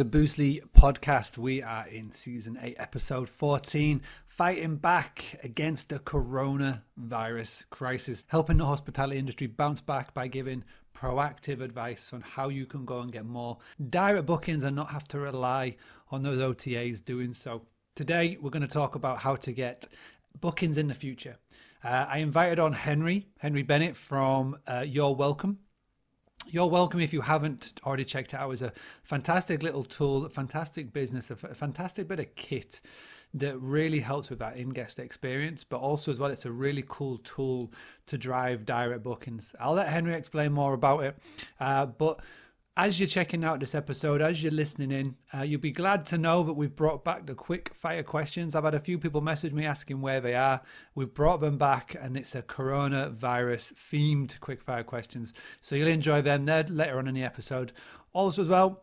The Boostly podcast. We are in season 8, episode 14, fighting back against the coronavirus crisis, helping the hospitality industry bounce back by giving proactive advice on how you can go and get more direct bookings and not have to rely on those OTAs doing so. Today, we're going to talk about how to get bookings in the future. Uh, I invited on Henry, Henry Bennett from uh, Your Welcome. Your Welcome if you haven't already checked it out. It's a fantastic little tool, a fantastic business, a fantastic bit of kit that really helps with that in-guest experience, but also as well, it's a really cool tool to drive direct bookings. I'll let Henry explain more about it, uh, but as you're checking out this episode, as you're listening in, uh, you'll be glad to know that we've brought back the quick fire questions. I've had a few people message me asking where they are. We've brought them back, and it's a coronavirus themed quick fire questions. So you'll enjoy them there later on in the episode. Also, as well,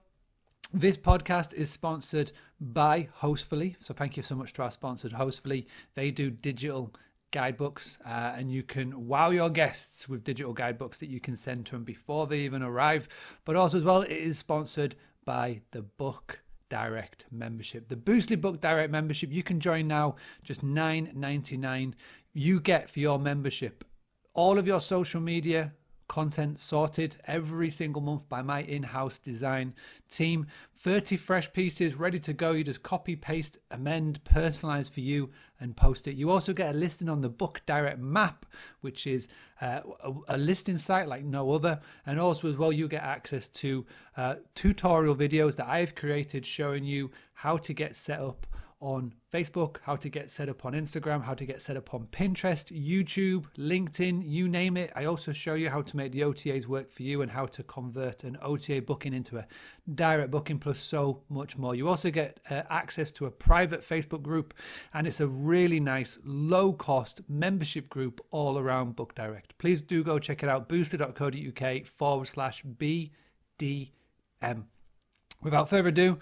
this podcast is sponsored by Hostfully. So thank you so much to our sponsored Hostfully. They do digital guidebooks uh, and you can wow your guests with digital guidebooks that you can send to them before they even arrive. But also as well it is sponsored by the book direct membership. The boostly book direct membership you can join now just 9.99 you get for your membership all of your social media content sorted every single month by my in-house design team. 30 fresh pieces ready to go. You just copy paste amend personalize for you and post it. You also get a listing on the book direct map which is uh, a, a, listing site like no other. And also as well you get access to uh, tutorial videos that i've created showing you how to get set up on Facebook, how to get set up on Instagram, how to get set up on Pinterest, YouTube, LinkedIn, you name it. I also show you how to make the OTAs work for you and how to convert an OTA booking into a direct booking plus so much more. You also get uh, access to a private Facebook group and it's a really nice low cost membership group all around Book Direct. Please do go check it out boostly.co.uk forward slash BDM. Without further ado,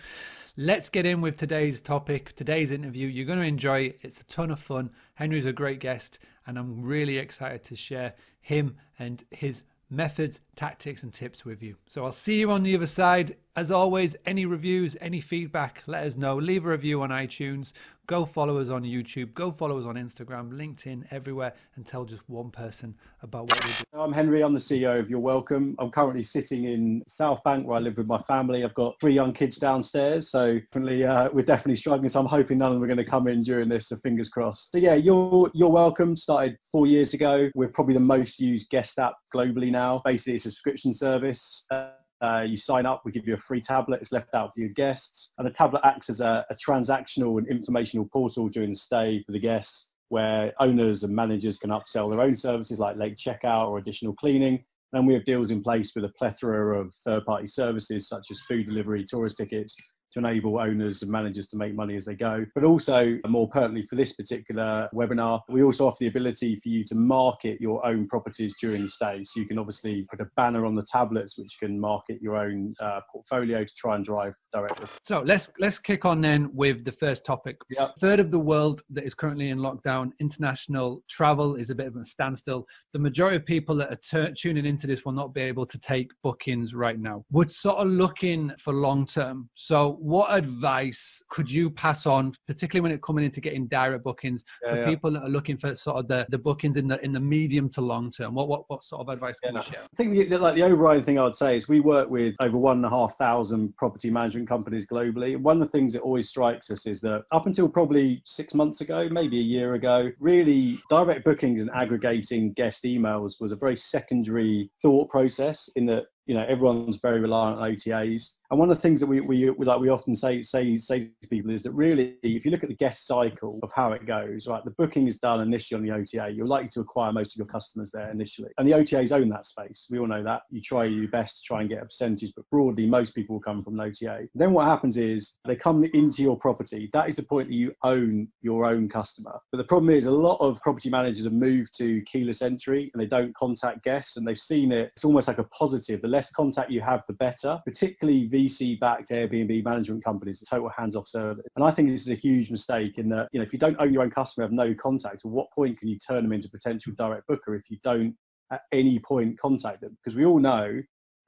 let's get in with today's topic, today's interview. You're going to enjoy it. It's a ton of fun. Henry's a great guest, and I'm really excited to share him and his methods, tactics, and tips with you. So I'll see you on the other side. As always, any reviews, any feedback, let us know. Leave a review on iTunes. Go follow us on YouTube. Go follow us on Instagram, LinkedIn, everywhere, and tell just one person about what we do. I'm Henry. I'm the CEO of Your Welcome. I'm currently sitting in South Bank where I live with my family. I've got three young kids downstairs, so definitely uh, we're definitely struggling. So I'm hoping none of them are going to come in during this. So fingers crossed. So yeah, You're Your Welcome started four years ago. We're probably the most used guest app globally now. Basically, subscription service. Uh, uh, you sign up, we give you a free tablet. It's left out for your guests. And the tablet acts as a, a transactional and informational portal during the stay for the guests where owners and managers can upsell their own services like late checkout or additional cleaning. And we have deals in place with a plethora of third party services such as food delivery, tourist tickets, to enable owners and managers to make money as they go. But also, more pertinently for this particular webinar, we also offer the ability for you to market your own properties during the stay. So you can obviously put a banner on the tablets which can market your own uh, portfolio to try and drive direct. So let's let's kick on then with the first topic. Yep. Third of the world that is currently in lockdown, international travel is a bit of a standstill. The majority of people that are t- tuning into this will not be able to take bookings right now. We're sort of looking for long term. So what advice could you pass on, particularly when it coming into getting direct bookings yeah, for yeah. people that are looking for sort of the, the bookings in the in the medium to long term? What what, what sort of advice can yeah. you share? I think the, like the overriding thing I would say is we work with over one and a half thousand property management companies globally. One of the things that always strikes us is that up until probably six months ago, maybe a year ago, really direct bookings and aggregating guest emails was a very secondary thought process in that you know everyone's very reliant on OTAs and one of the things that we, we, we, like we often say say say to people is that really, if you look at the guest cycle of how it goes, right, the booking is done initially on the OTA. You're likely to acquire most of your customers there initially, and the OTAs own that space. We all know that. You try your best to try and get a percentage, but broadly, most people will come from an OTA. Then what happens is they come into your property. That is the point that you own your own customer. But the problem is a lot of property managers have moved to keyless entry and they don't contact guests, and they've seen it. It's almost like a positive. The less contact you have, the better. Particularly VC backed Airbnb management companies, the total hands off service. And I think this is a huge mistake in that, you know, if you don't own your own customer, have no contact, at what point can you turn them into potential direct booker if you don't at any point contact them? Because we all know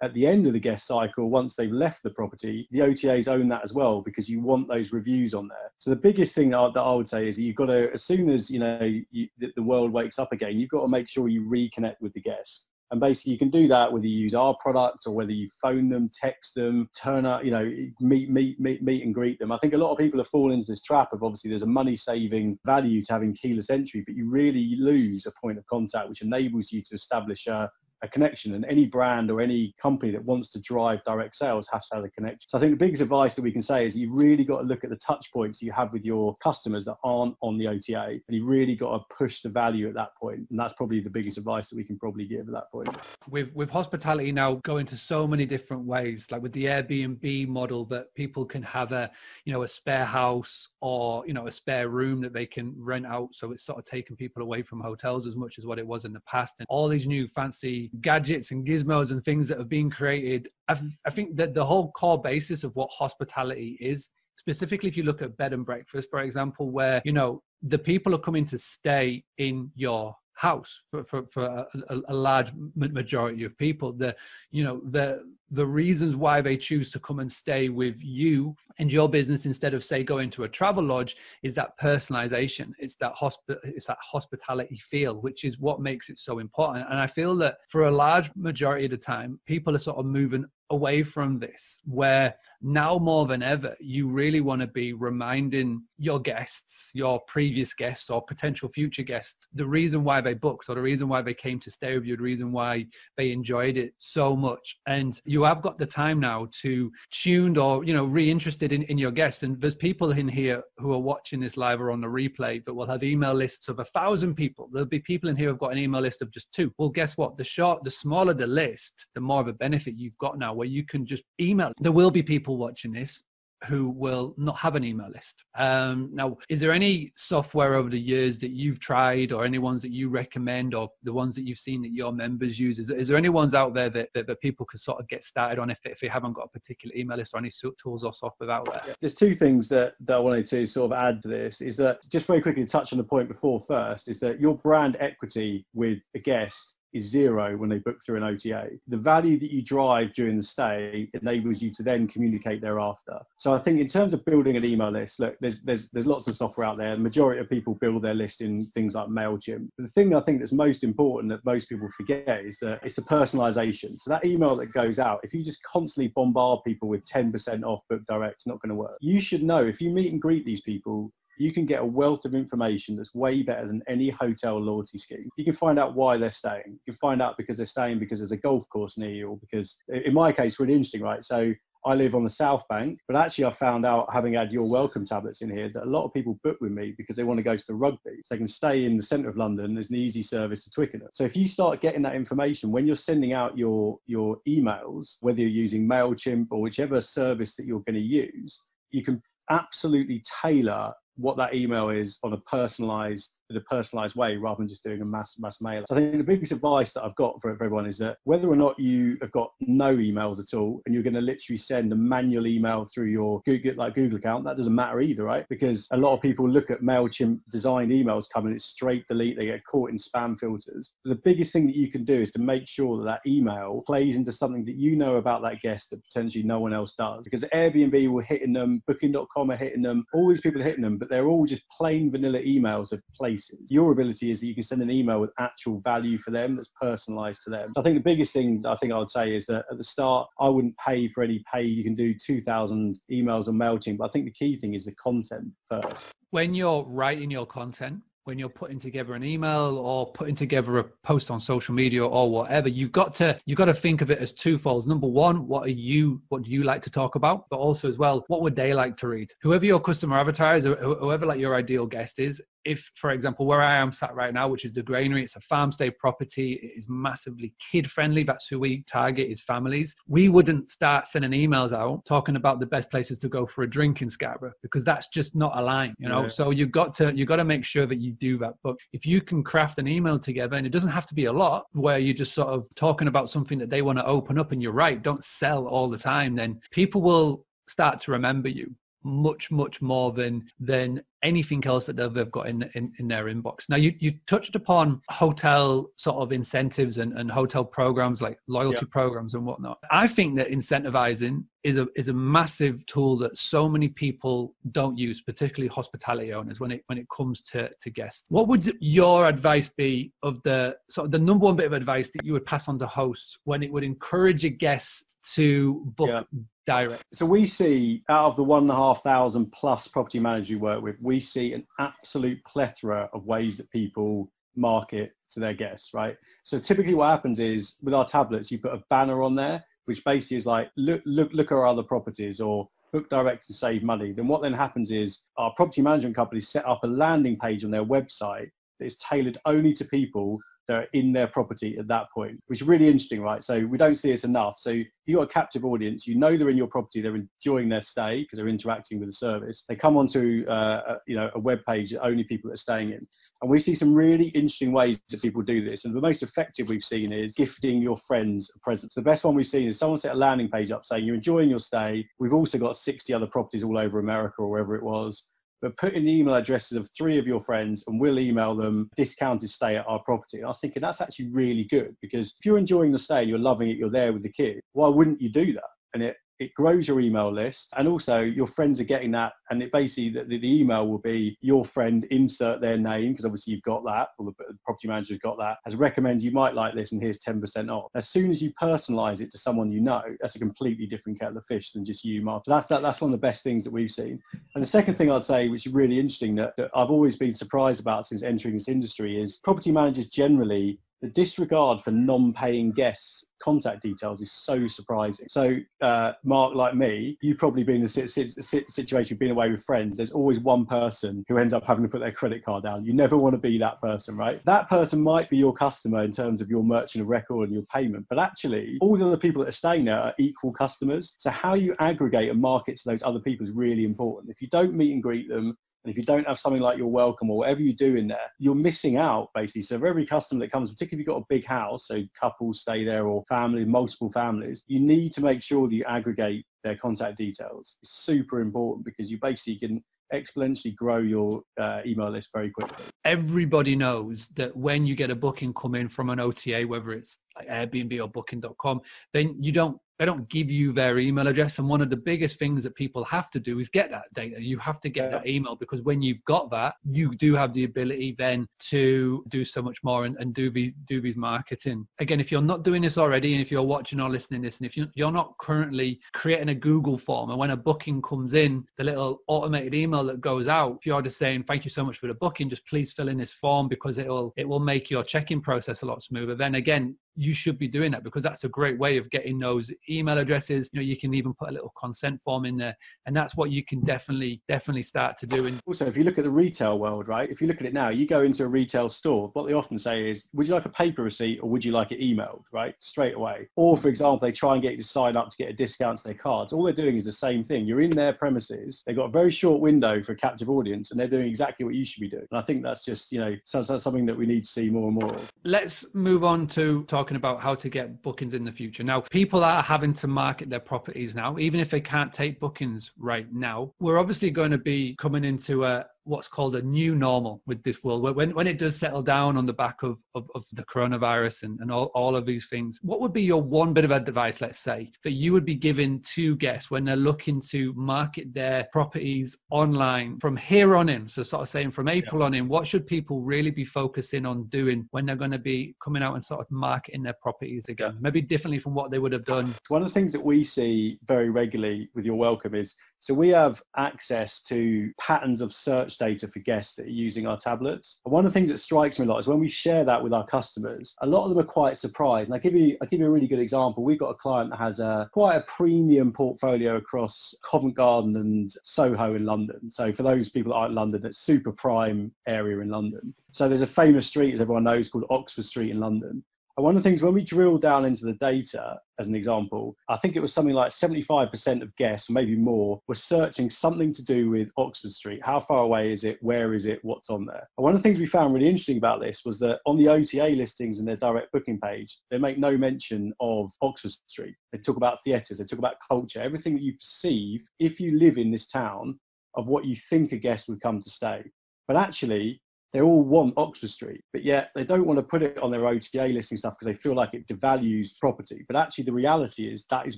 at the end of the guest cycle, once they've left the property, the OTAs own that as well because you want those reviews on there. So the biggest thing that I would say is you've got to, as soon as you know you, the world wakes up again, you've got to make sure you reconnect with the guest. And basically, you can do that whether you use our product or whether you phone them, text them, turn up, you know, meet, meet, meet, meet and greet them. I think a lot of people have fallen into this trap of obviously there's a money saving value to having keyless entry, but you really lose a point of contact, which enables you to establish a, a connection and any brand or any company that wants to drive direct sales has to have a connection so i think the biggest advice that we can say is you really got to look at the touch points you have with your customers that aren't on the ota and you really got to push the value at that point. and that's probably the biggest advice that we can probably give at that point with with hospitality now going to so many different ways like with the airbnb model that people can have a you know a spare house or you know a spare room that they can rent out so it's sort of taking people away from hotels as much as what it was in the past and all these new fancy gadgets and gizmos and things that have been created. I, I think that the whole core basis of what hospitality is specifically if you look at bed and breakfast for example where you know the people are coming to stay in your house for, for, for a, a, large majority of people. The you know the the reasons why they choose to come and stay with you and your business instead of say going to a Travelodge is that personalization. It's that hospi- it's that hospitality feel which is what makes it so important. And i feel that for a large majority of the time people are sort of moving away from this where now more than ever you really want to be reminding your guests your previous guests or potential future guests the reason why they booked or the reason why they came to stay with you the reason why they enjoyed it so much. And you have got the time now to tuned or you know reinterested in, in your guests. And there's people in here who are watching this live or on the replay that will have email lists of a thousand people. There'll be people in here who've got an email list of just two. Well guess what? The short the smaller the list the more of a benefit you've got now where you can just email. There will be people watching this who will not have an email list. Um, now, is there any software over the years that you've tried or any ones that you recommend or the ones that you've seen that your members use? Is, is there any ones out there that, that, that, people can sort of get started on if, if they haven't got a particular email list or any tools or software out there? There's two things that, that I wanted to sort of add to this is that just very quickly touch on the point before first is that your brand equity with a guest is zero when they book through an OTA. The value that you drive during the stay enables you to then communicate thereafter. So I think in terms of building an email list, look, there's there's there's lots of software out there. The majority of people build their list in things like MailChimp. But the thing I think that's most important that most people forget is that it's the personalization. So that email that goes out, if you just constantly bombard people with 10% off book direct, it's not going to work. You should know if you meet and greet these people, you can get a wealth of information that's way better than any hotel loyalty scheme. You can find out why they're staying. You can find out because they're staying because there's a golf course near you, or because, in my case, really interesting, right? So I live on the South Bank, but actually I found out, having had your welcome tablets in here, that a lot of people book with me because they want to go to the rugby. So they can stay in the centre of London. There's an easy service to Twickenham. So if you start getting that information when you're sending out your your emails, whether you're using Mailchimp or whichever service that you're going to use, you can absolutely tailor what that email is on a personalized in a personalized way rather than just doing a mass mass mail. So I think the biggest advice that I've got for everyone is that whether or not you have got no emails at all and you're going to literally send a manual email through your Google like Google account, that doesn't matter either, right? Because a lot of people look at MailChimp designed emails coming, it's straight delete, they get caught in spam filters. But the biggest thing that you can do is to make sure that that email plays into something that you know about that guest that potentially no one else does. Because Airbnb will hitting them, booking.com are hitting them, all these people are hitting them, but they're all just plain vanilla emails of places. Your ability is that you can send an email with actual value for them that's personalized to them. I think the biggest thing I think I would say is that at the start, I wouldn't pay for any paid. You can do 2,000 emails on MailChimp, but I think the key thing is the content first. When you're writing your content, when you're putting together an email or putting together a post on social media or whatever you've got to you've got to think of it as twofold number one what are you what do you like to talk about but also as well what would they like to read whoever your customer avatar is whoever like your ideal guest is if, for example, where I am sat right now, which is the Granary, it's a farm stay property, it is massively kid friendly. That's who we target is families. We wouldn't start sending emails out talking about the best places to go for a drink in Scarborough because that's just not aligned, you know. Yeah. So you've got to you've got to make sure that you do that. But if you can craft an email together, and it doesn't have to be a lot, where you're just sort of talking about something that they want to open up, and you're right, don't sell all the time, then people will start to remember you much much more than than anything else that they've got in, in, in their inbox. Now, you, you touched upon hotel sort of incentives and, and hotel programs like loyalty yeah. programs and whatnot. I think that incentivizing is a is a massive tool that so many people don't use, particularly hospitality owners, when it when it comes to, to guests. What would your advice be of the sort of the number one bit of advice that you would pass on to hosts when it would encourage a guest to book yeah. direct? So we see out of the one and a half thousand plus property managers you work with, we see an absolute plethora of ways that people market to their guests, right? So typically what happens is with our tablets, you put a banner on there which basically is like look look look at our other properties or book direct and save money. Then what then happens is our property management companies set up a landing page on their website that is tailored only to people that are in their property at that point, which is really interesting, right? So we don't see this enough. So you've got a captive audience, you know they're in your property, they're enjoying their stay because they're interacting with the service. They come onto uh, a, you know a web page that only people that are staying in, and we see some really interesting ways that people do this. And the most effective we've seen is gifting your friends a present. So the best one we've seen is someone set a landing page up saying you're enjoying your stay. We've also got 60 other properties all over America or wherever it was but put in the email addresses of three of your friends and we'll email them discounted stay at our property. And I was thinking that's actually really good because if you're enjoying the stay, and you're loving it, you're there with the kid, why wouldn't you do that? And it it grows your email list and also your friends are getting that and it basically the, the email will be your friend insert their name because obviously you've got that or the property manager's got that has recommend you might like this and here's 10% off. As soon as you personalize it to someone you know that's a completely different kettle of fish than just you mark. So that's that, that's one of the best things that we've seen. And the second thing i'd say which is really interesting that, that i've always been surprised about since entering this industry is property managers generally the disregard for non-paying guests contact details is so surprising. So, uh, Mark, like me, you've probably been in a situation, you've been away with friends. There's always one person who ends up having to put their credit card down. You never want to be that person, right? That person might be your customer in terms of your merchant of record and your payment, but actually, all the other people that are staying there are equal customers. So, how you aggregate and market to those other people is really important. If you don't meet and greet them, and if you don't have something like your welcome or whatever you do in there, you're missing out basically. So for every customer that comes, particularly if you've got a big house, so couples stay there or family, multiple families, you need to make sure that you aggregate their contact details. It's super important because you basically can exponentially grow your uh, email list very quickly. Everybody knows that when you get a booking come in from an OTA, whether it's like Airbnb or Booking.com, then you don't they don't give you their email address. And one of the biggest things that people have to do is get that data. You have to get that email because when you've got that, you do have the ability then to do so much more and, and do these do these marketing. Again, if you're not doing this already, and if you're watching or listening to this, and if you, you're not currently creating a Google form, and when a booking comes in, the little automated email that goes out, if you're just saying thank you so much for the booking, just please fill in this form because it will it will make your check-in process a lot smoother. Then again, you should be doing that because that's a great way of getting those email addresses. You know you can even put a little consent form in there and that's what you can definitely definitely start to do. And also if you look at the retail world right if you look at it now you go into a retail store what they often say is would you like a paper receipt or would you like it emailed? Right straight away. Or for example they try and get you to sign up to get a discount to their cards. All they're doing is the same thing. You're in their premises they've got a very short window for a captive audience and they're doing exactly what you should be doing. And i think that's just you know something that we need to see more and more let's move on to talk talking about how to get bookings in the future. Now, people are having to market their properties now, even if they can't take bookings right now. We're obviously going to be coming into a, what's called a new normal with this world when, when it does settle down on the back of, of, of, the coronavirus and, and all, all of these things what would be your one bit of advice let's say that you would be giving to guests when they're looking to market their properties online from here on in so sort of saying from april yeah. on in what should people really be focusing on doing when they're going to be coming out and sort of marketing their properties again yeah. maybe differently from what they would have done one of the things that we see very regularly with your welcome is so we have access to patterns of search data for guests that are using our tablets. And one of the things that strikes me a lot is when we share that with our customers, a lot of them are quite surprised. And I give you, I give you a really good example. We've got a client that has a quite a premium portfolio across Covent Garden and Soho in London. So for those people that aren't London, that's super prime area in London. So there's a famous street, as everyone knows, called Oxford Street in London. And one of the things when we drill down into the data, as an example, I think it was something like 75% of guests, maybe more, were searching something to do with Oxford Street. How far away is it? Where is it? What's on there? And one of the things we found really interesting about this was that on the OTA listings and their direct booking page, they make no mention of Oxford Street. They talk about theatres, they talk about culture, everything that you perceive if you live in this town of what you think a guest would come to stay. But actually, they all want Oxford Street, but yet they don't want to put it on their OTA listing stuff because they feel like it devalues property. But actually, the reality is that is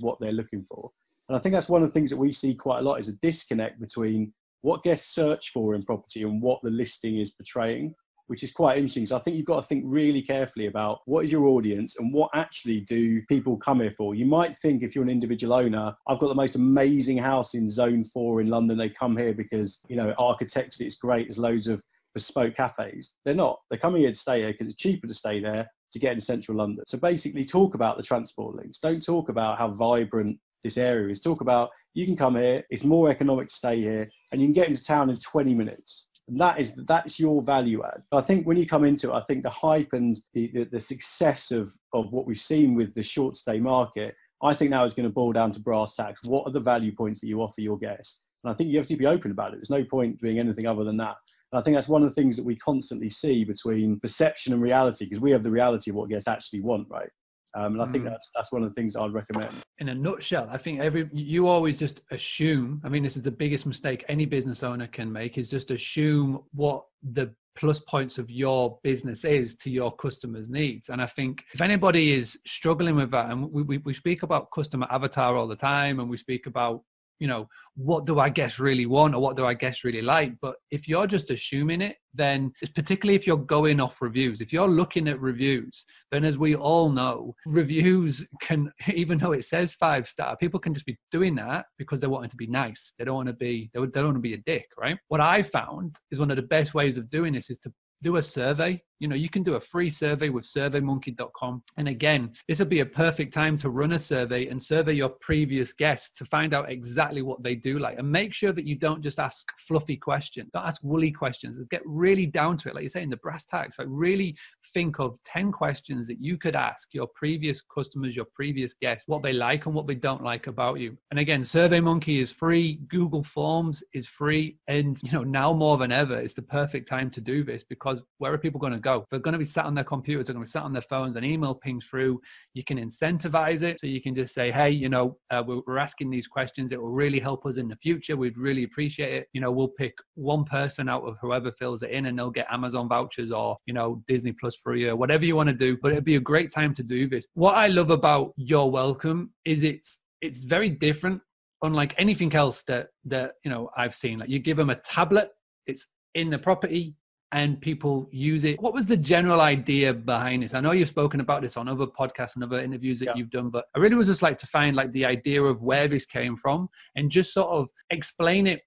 what they're looking for. And I think that's one of the things that we see quite a lot is a disconnect between what guests search for in property and what the listing is portraying which is quite interesting. So I think you've got to think really carefully about what is your audience and what actually do people come here for. You might think if you're an individual owner, I've got the most amazing house in Zone Four in London. They come here because you know architecturally it's great. There's loads of bespoke cafes. They're not. They're coming here to stay here because it's cheaper to stay there to get in central London. So basically, talk about the transport links. Don't talk about how vibrant this area is. Talk about you can come here. It's more economic to stay here, and you can get into town in 20 minutes. And that is that's your value add. I think when you come into it, I think the hype and the, the, the success of, of what we've seen with the short stay market, I think now is going to boil down to brass tacks. What are the value points that you offer your guests? And I think you have to be open about it. There's no point doing anything other than that. And I think that's one of the things that we constantly see between perception and reality, because we have the reality of what guests actually want, right? Um, and I think mm. that's that's one of the things I'd recommend. In a nutshell, I think every you always just assume. I mean, this is the biggest mistake any business owner can make is just assume what the plus points of your business is to your customers' needs. And I think if anybody is struggling with that, and we, we, we speak about customer avatar all the time, and we speak about you know, what do I guess really want or what do I guess really like? But if you're just assuming it, then it's particularly if you're going off reviews. If you're looking at reviews, then as we all know, reviews can, even though it says five star, people can just be doing that because they want it to be nice. They don't want to be, they don't want to be a dick, right? What I found is one of the best ways of doing this is to do a survey. You know, you can do a free survey with surveymonkey.com. And again, this would be a perfect time to run a survey and survey your previous guests to find out exactly what they do like. And make sure that you don't just ask fluffy questions, don't ask woolly questions. Get really down to it. Like you say in the brass tacks, like really think of 10 questions that you could ask your previous customers, your previous guests, what they like and what they don't like about you. And again, SurveyMonkey is free. Google Forms is free. And, you know, now more than ever, it's the perfect time to do this because where are people going to go? They're going to be sat on their computers, they're going to be sat on their phones, and email pings through. You can incentivize it. So you can just say, hey, you know, uh, we're, we're asking these questions. It will really help us in the future. We'd really appreciate it. You know, we'll pick one person out of whoever fills it in and they'll get Amazon vouchers or, you know, Disney Plus for a year, whatever you want to do. But it'd be a great time to do this. What I love about Your Welcome is it's it's very different unlike anything else that that you know I've seen. Like you give them a tablet, it's in the property, and people use it. What was the general idea behind this? I know you've spoken about this on other podcasts and other interviews that yeah. you've done, but I really was just like to find like the idea of where this came from and just sort of explain it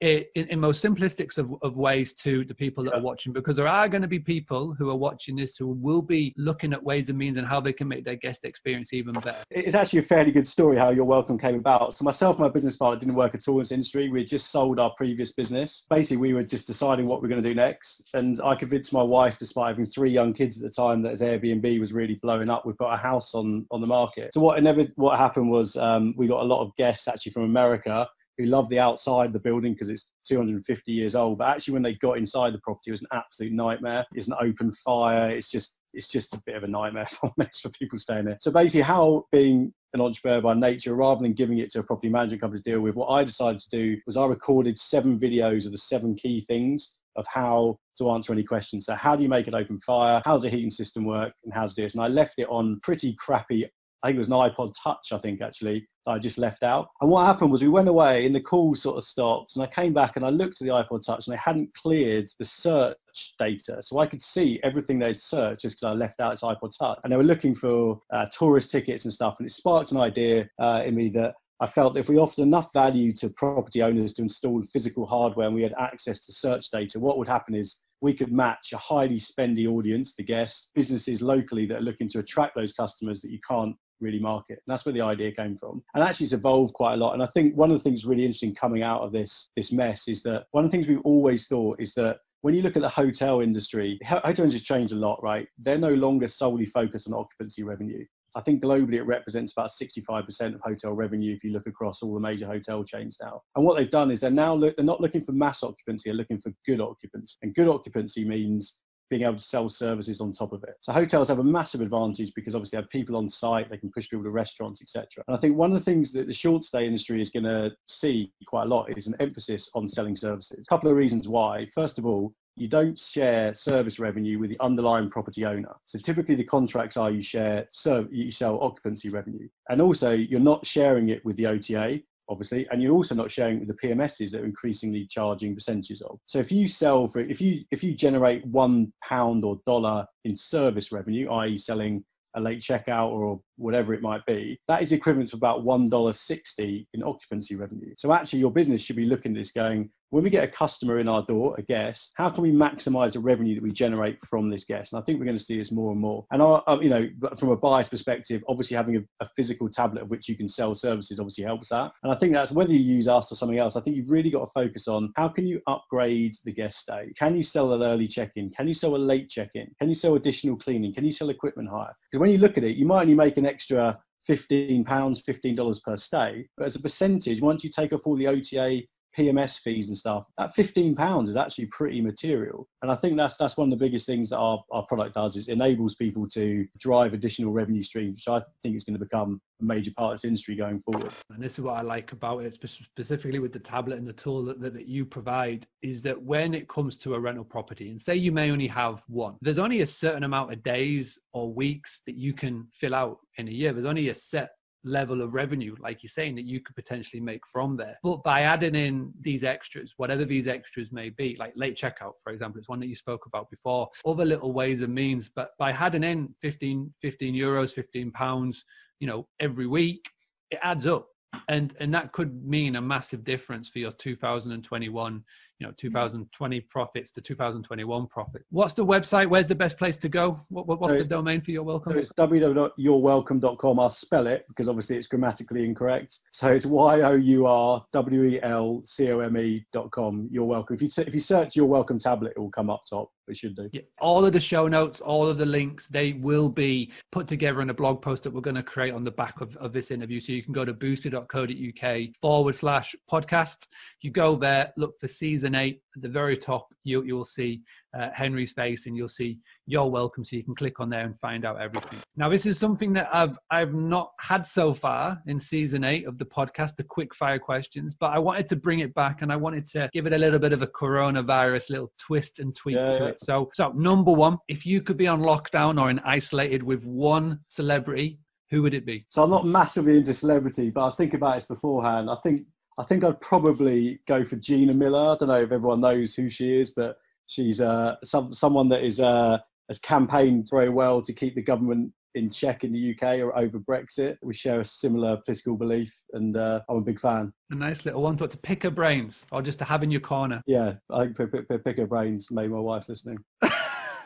yeah. in, in most simplistics of, of ways to the people that yeah. are watching because there are going to be people who are watching this who will be looking at ways and means and how they can make their guest experience even better. It's actually a fairly good story how your welcome came about. So myself and my business partner didn't work at all in this industry. We had just sold our previous business. Basically we were just deciding what we are going to do next. And i convinced my wife despite having three young kids at the time that as airbnb was really blowing up. We put a house on on the market. So what never what happened was um, we got a lot of guests actually from america who love the outside of the building because it's 250 years old. But actually, when they got inside the property, it was an absolute nightmare. It's an open fire. It's just it's just a bit of a nightmare for people staying there. So basically, how being an entrepreneur by nature, rather than giving it to a property management company to deal with, what I decided to do was I recorded seven videos of the seven key things of how to answer any questions. So how do you make an open fire? How does the heating system work? And how to do this? And I left it on pretty crappy I think it was an iPod Touch, I think actually, that I just left out. And what happened was we went away and the call sort of stopped. And I came back and I looked at the iPod Touch and they hadn't cleared the search data. So I could see everything they'd searched just because I left out its iPod Touch. And they were looking for uh, tourist tickets and stuff. And it sparked an idea uh, in me that I felt if we offered enough value to property owners to install physical hardware and we had access to search data, what would happen is we could match a highly spendy audience, the guests, businesses locally that are looking to attract those customers that you can't really market. And that's where the idea came from. And actually, it's evolved quite a lot. And I think one of the things really interesting coming out of this this mess is that one of the things we've always thought is that when you look at the hotel industry, hotel industry changed a lot, right? They're no longer solely focused on occupancy revenue. I think globally it represents about 65% of hotel revenue if you look across all the major hotel chains now. And what they've done is they're now look, they're not looking for mass occupancy, they're looking for good occupancy. And good occupancy means being able to sell services on top of it. So hotels have a massive advantage because obviously they have people on site, they can push people to restaurants, etc. And I think one of the things that the short stay industry is going to see quite a lot is an emphasis on selling services. A couple of reasons why. First of all, you don't share service revenue with the underlying property owner. So typically the contracts are you share serve you sell occupancy revenue. And also you're not sharing it with the OTA obviously, and you're also not sharing with the PMSs that are increasingly charging percentages of. So if you sell for if you if you generate one pound or dollar in service revenue, i.e., selling a late checkout or whatever it might be, that is equivalent to about $1.60 in occupancy revenue. So actually your business should be looking at this going, when we get a customer in our door, a guest, how can we maximize the revenue that we generate from this guest? And I think we're going to see this more and more. And our, you know, from a buyer's perspective, obviously having a, a, physical tablet of which you can sell services obviously helps that. And I think that's whether you use us or something else. I think you've really got to focus on how can you upgrade the guest stay? Can you sell an early check-in? Can you sell a late check-in? Can you sell additional cleaning? Can you sell equipment hire? Because when you look at it, you might only make an extra 15 pounds, 15 dollars per stay. But as a percentage, once you take off all the OTA PMS fees and stuff, that fifteen pounds is actually pretty material. And I think that's that's one of the biggest things that our, our product does is enables people to drive additional revenue streams, which I think is going to become a major part of this industry going forward. And this is what I like about it, specifically with the tablet and the tool that, that, that you provide, is that when it comes to a rental property, and say you may only have one, there's only a certain amount of days or weeks that you can fill out in a year. There's only a set level of revenue, like you're saying, that you could potentially make from there. But by adding in these extras, whatever these extras may be, like late checkout, for example, it's one that you spoke about before, other little ways and means, but by adding in 15, 15 euros, 15 pounds, you know, every week, it adds up and and that could mean a massive difference for your 2021 you know mm-hmm. 2020 profits to 2021 profit. What's the website? Where's the best place to go? What, what's so the domain for your welcome? so it's www.yourwelcome.com i'll spell it because obviously it's grammatically incorrect. So it's y-o-u-r-w-e-l-c-o-m-e.com your welcome. If you if you search your welcome tablet it will come up top. It should do. Yeah, all of the show notes, all of the links, they will be put together in a blog post that we're going to create on the back of, of this interview. So you can go to boostly.co.uk forward slash podcast. You go there, look for season at the very top. You, you'll see uh, Henry's face and you'll see your welcome. So you can click on there and find out everything. Now, this is something that I've, I've not had so far in season eight of the podcast, the quick fire questions, but I wanted to bring it back and I wanted to give it a little bit of a coronavirus little twist and tweak yeah, to it. So, so number one, if you could be on lockdown or in isolated with one celebrity, who would it be? So I'm not massively into celebrity, but I was thinking about this beforehand. I think I think I'd probably go for Gina Miller. I don't know if everyone knows who she is, but she's uh, some someone that is uh, has campaigned very well to keep the government in check in the UK or over Brexit. We share a similar political belief, and uh, I'm a big fan. A nice little one. Thought to pick her brains, or just to have in your corner. Yeah, I think pick, pick, pick her brains. Maybe my wife's listening.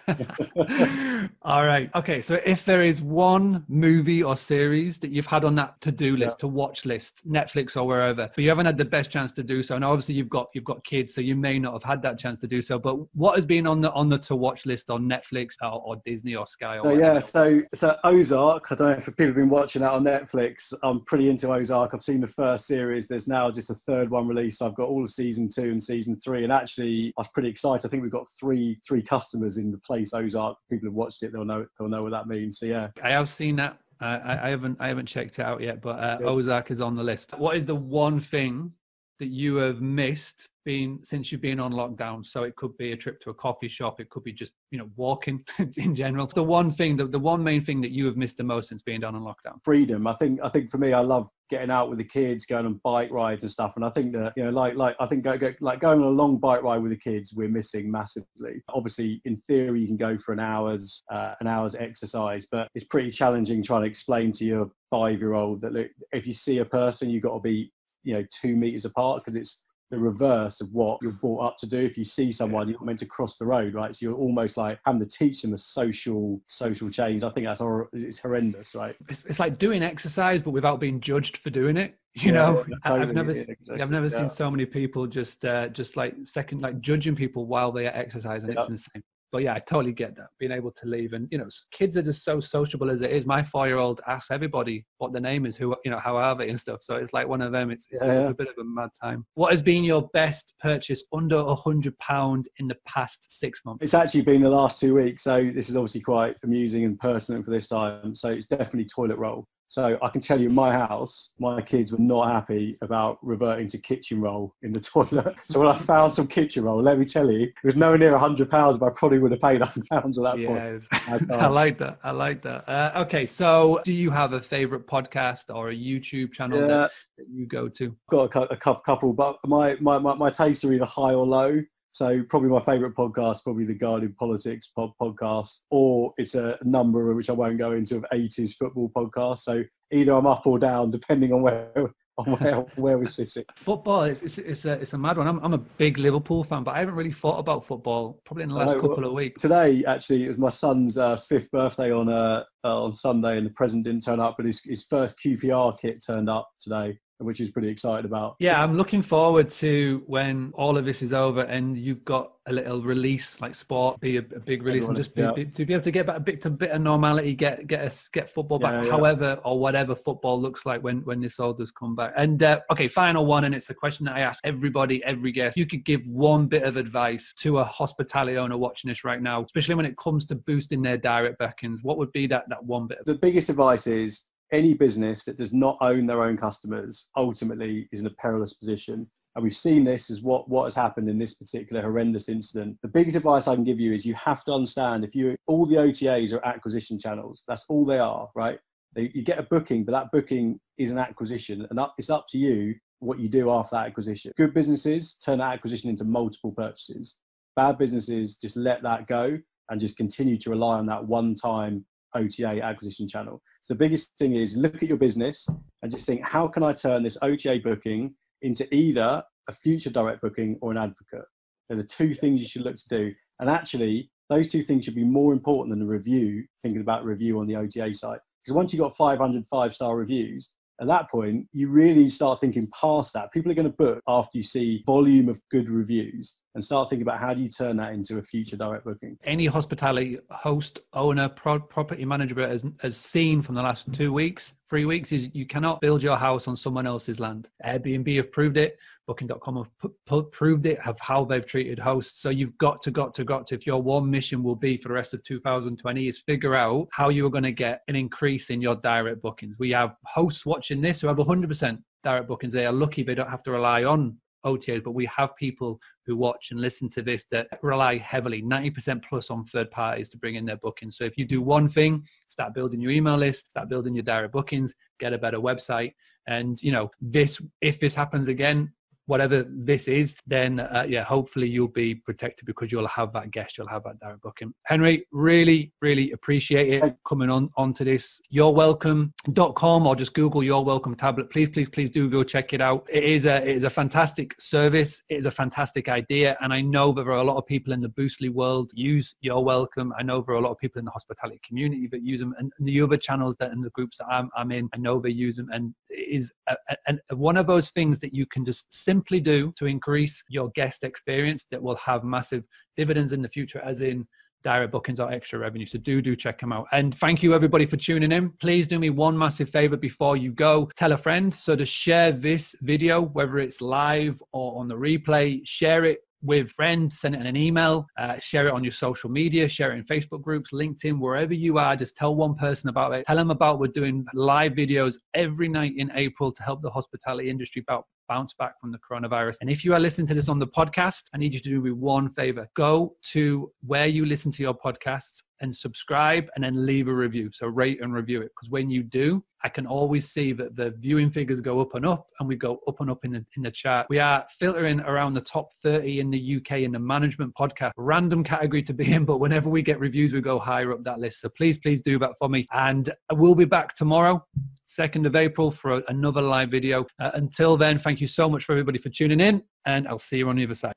All right. Okay. So if there is one movie or series that you've had on that to-do list, yeah. to watch list, Netflix or wherever, but you haven't had the best chance to do so. And obviously you've got you've got kids, so you may not have had that chance to do so. But what has been on the on the to watch list on Netflix or, or Disney or Sky? Or so yeah, so so Ozark. I don't know if people have been watching that on Netflix. I'm pretty into Ozark. I've seen the first series. There's now just a third one released. So I've got all of season two and season three. And actually, I was pretty excited. I think we've got three three customers in the place Ozark people have watched it, they'll know they'll know what that means. So yeah, I have seen that. Uh, I, I, haven't I haven't checked it out yet, but uh, Ozark is on the list. What is the one thing that you have missed being since you've been on lockdown? So it could be a trip to a coffee shop, it could be just you know walking in general. The one thing, the, the one main thing that you have missed the most since being down on lockdown. Freedom. I think I think for me, I love getting out with the kids, going on bike rides and stuff. And I think that you know, like like I think go, go, like going on a long bike ride with the kids, we're missing massively. Obviously, in theory, you can go for an hour's uh, an hour's exercise, but it's pretty challenging trying to explain to your five year old that look, if you see a person, you've got to be you know two meters apart because it's the reverse of what you're brought up to do. If you see someone, you're meant to cross the road, right? So you're almost like having to teach them a social social change. I think that's hor- it's horrendous, right? It's, it's like doing exercise, but without being judged for doing it. You yeah, know, yeah, totally. I've never, exactly. I've never yeah. seen so many people just, uh, just like second, like judging people while they are exercising. It's insane. But yeah, I totally get that being able to leave. And you know, kids are just so sociable as it is. My four-year-old asks everybody what the name is, who you know, how are they and stuff. So it's like one of them. It's it's, yeah, it's a bit of a mad time. What has been your best purchase under a hundred pound in the past six months? It's actually been the last two weeks. So this is obviously quite amusing and personal for this time. So it's definitely toilet roll. So I can tell you, in my house, my kids were not happy about reverting to kitchen roll in the toilet. So when I found some kitchen roll, let me tell you, it was nowhere near hundred pounds, but I probably would have paid hundred pounds at that yes. point. I, I, like that. I like that. Uh, okay, so do you have a favorite podcast or a YouTube channel yeah. that, that, you go to? Got a, a couple, but my, my, my, my tastes are either high or low. So probably my favourite podcast, probably the Guardian Politics pod- podcast, or it's a number which I won't go into of 80s football podcast. So either I'm up or down depending on where on where, where we sit it. Football, it's, it's, it's, a, it's a mad one. I'm, I'm a big Liverpool fan, but I haven't really thought about football probably in the last couple of weeks. Today, actually, it was my son's uh, fifth birthday on uh, uh, on Sunday, and the present didn't turn up, but his, his first QPR kit turned up today which he's pretty excited about. Yeah, I'm looking forward to when all of this is over and you've got a little release like sport, be a, a big release, Everyone and just be, yeah. be, to be able to get back a bit to a bit of normality, get get us get football back, yeah, however or whatever football looks like when when this all does come back. And uh, okay, final one, and it's a question that I ask everybody, every guest. You could give one bit of advice to a hospitality owner watching this right now, especially when it comes to boosting their direct bookings. What would be that that one bit? The biggest advice is any business that does not own their own customers ultimately is in a perilous position. And we've seen this as what, what has happened in this particular horrendous incident. The biggest advice I can give you is you have to understand if you all the OTAs are acquisition channels. That's all they are, right? You get a booking, but that booking is an acquisition, and up, it's up to you what you do after that acquisition. Good businesses turn that acquisition into multiple purchases. Bad businesses just let that go and just continue to rely on that one time OTA acquisition channel. So the biggest thing is look at your business and just think, how can I turn this OTA booking into either a future direct booking or an advocate? They're the two things you should look to do. And actually, those two things should be more important than a review, thinking about review on the OTA site. Because once you've got 500 five star reviews, at that point, you really start thinking past that. People are going to book after you see volume of good reviews and start thinking about how do you turn that into a future direct booking. Any hospitality host, owner, pro- property manager has, has seen from the last two weeks, three weeks is you cannot build your house on someone else's land. Airbnb have proved it. Booking.com have p- p- proved it, have how they've treated hosts. So you've got to, got to, got to, if your one mission will be for the rest of 2020 is figure out how you are going to get an increase in your direct bookings. We have hosts watching this who have 100% direct bookings. They are lucky they don't have to rely on OTAs, but we have people who watch and listen to this that rely heavily, 90% plus on third parties to bring in their bookings. So if you do one thing, start building your email list, start building your direct bookings, get a better website. And, you know, this, if this happens again, whatever this is, then uh, yeah, hopefully you'll be protected because you'll have that guest, you'll have that direct booking. Henry, really, really appreciate it coming on onto this. Your welcome.com or just Google Your Welcome tablet. Please, please, please do go check it out. It is a it is a fantastic service. It is a fantastic idea, and I know there are a lot of people in the Boostly world use Your Welcome. I know there are a lot of people in the hospitality community that use them, and the other channels that in the groups that I'm, I'm in, I know they use them, and is a, a, a, one of those things that you can just simply do to increase your guest experience that will have massive dividends in the future, as in direct bookings or extra revenue. So do do check them out. And thank you everybody for tuning in. Please do me one massive favor before you go. Tell a friend. So to share this video, whether it's live or on the replay, share it with friends, send it in an email, uh, share it on your social media, share it in Facebook groups, LinkedIn, wherever you are. Just tell one person about it. Tell them about we're doing live videos every night in April to help the hospitality industry about bounce back from the coronavirus. And if you are listening to this on the podcast, I need you to do me one favor. Go to where you listen to your podcasts and subscribe and then leave a review. So rate and review it because when you do, I can always see that the viewing figures go up and up and we go up and up in the in the chart. We are filtering around the top 30 in the UK in the management podcast. Random category to be in, but whenever we get reviews, we go higher up that list. So please, please do that for me. And we'll be back tomorrow, 2nd of April, for another live video. Uh, until then, thank you so much for everybody for tuning in, and I'll see you on the other side.